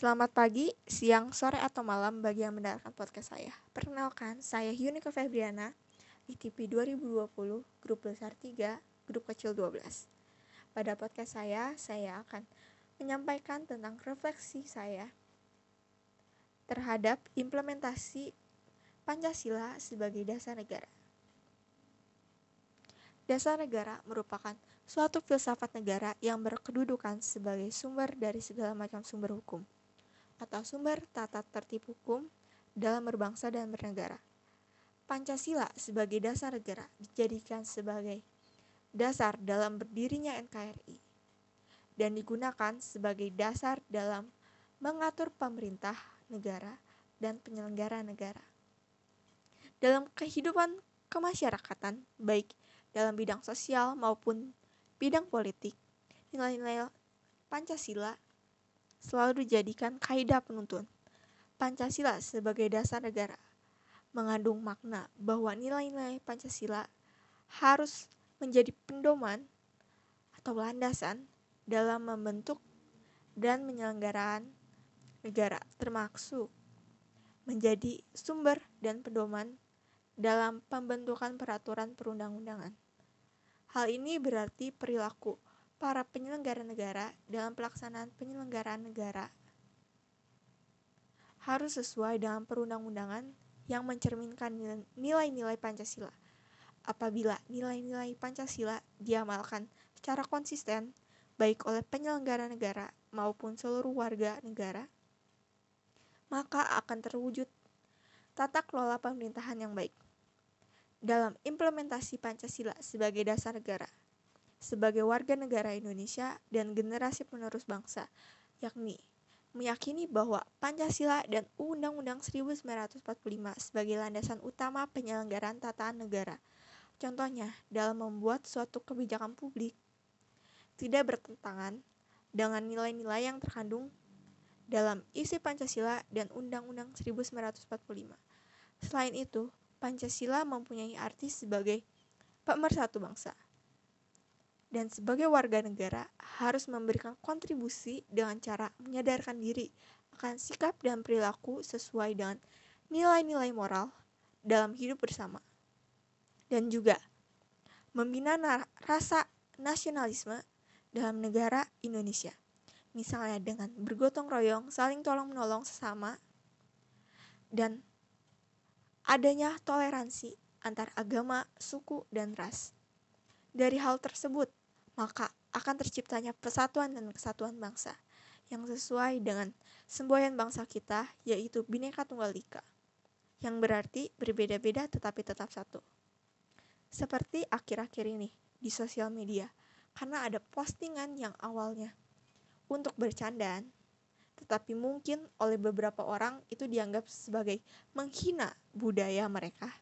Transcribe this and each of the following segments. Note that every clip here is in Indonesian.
Selamat pagi, siang, sore, atau malam bagi yang mendengarkan podcast saya. Perkenalkan, saya Yunika Febriana, ITP 2020, grup besar 3, grup kecil 12. Pada podcast saya, saya akan menyampaikan tentang refleksi saya terhadap implementasi Pancasila sebagai dasar negara. Dasar negara merupakan suatu filsafat negara yang berkedudukan sebagai sumber dari segala macam sumber hukum atau sumber tata tertib hukum dalam berbangsa dan bernegara. Pancasila sebagai dasar negara dijadikan sebagai dasar dalam berdirinya NKRI dan digunakan sebagai dasar dalam mengatur pemerintah negara dan penyelenggara negara. Dalam kehidupan kemasyarakatan, baik dalam bidang sosial maupun bidang politik, nilai-nilai Pancasila selalu dijadikan kaidah penuntun. Pancasila sebagai dasar negara mengandung makna bahwa nilai-nilai Pancasila harus menjadi pendoman atau landasan dalam membentuk dan penyelenggaraan negara termasuk menjadi sumber dan pedoman dalam pembentukan peraturan perundang-undangan. Hal ini berarti perilaku para penyelenggara negara dalam pelaksanaan penyelenggaraan negara harus sesuai dengan perundang-undangan yang mencerminkan nilai-nilai Pancasila. Apabila nilai-nilai Pancasila diamalkan secara konsisten, baik oleh penyelenggara negara maupun seluruh warga negara, maka akan terwujud tata kelola pemerintahan yang baik. Dalam implementasi Pancasila sebagai dasar negara, sebagai warga negara Indonesia dan generasi penerus bangsa, yakni meyakini bahwa Pancasila dan Undang-Undang 1945 sebagai landasan utama penyelenggaraan tataan negara. Contohnya, dalam membuat suatu kebijakan publik tidak bertentangan dengan nilai-nilai yang terkandung dalam isi Pancasila dan Undang-Undang 1945. Selain itu, Pancasila mempunyai arti sebagai pemersatu bangsa dan sebagai warga negara harus memberikan kontribusi dengan cara menyadarkan diri akan sikap dan perilaku sesuai dengan nilai-nilai moral dalam hidup bersama. Dan juga membina rasa nasionalisme dalam negara Indonesia. Misalnya dengan bergotong royong, saling tolong-menolong sesama, dan adanya toleransi antar agama, suku, dan ras. Dari hal tersebut, maka akan terciptanya persatuan dan kesatuan bangsa yang sesuai dengan semboyan bangsa kita yaitu Bhinneka Tunggal Ika yang berarti berbeda-beda tetapi tetap satu. Seperti akhir-akhir ini di sosial media karena ada postingan yang awalnya untuk bercandaan tetapi mungkin oleh beberapa orang itu dianggap sebagai menghina budaya mereka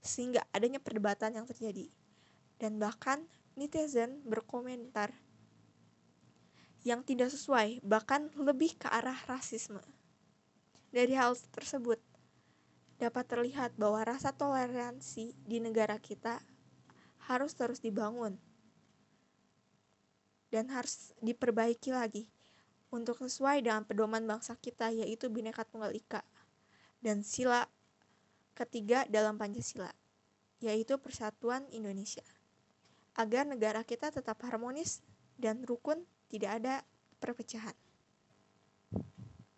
sehingga adanya perdebatan yang terjadi dan bahkan netizen berkomentar yang tidak sesuai, bahkan lebih ke arah rasisme. Dari hal tersebut, dapat terlihat bahwa rasa toleransi di negara kita harus terus dibangun dan harus diperbaiki lagi untuk sesuai dengan pedoman bangsa kita yaitu Bhinneka Tunggal Ika dan sila ketiga dalam Pancasila yaitu Persatuan Indonesia agar negara kita tetap harmonis dan rukun, tidak ada perpecahan.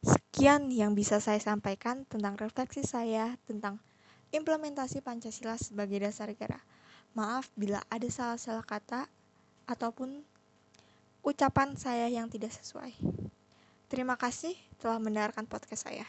Sekian yang bisa saya sampaikan tentang refleksi saya tentang implementasi Pancasila sebagai dasar negara. Maaf bila ada salah-salah kata ataupun ucapan saya yang tidak sesuai. Terima kasih telah mendengarkan podcast saya.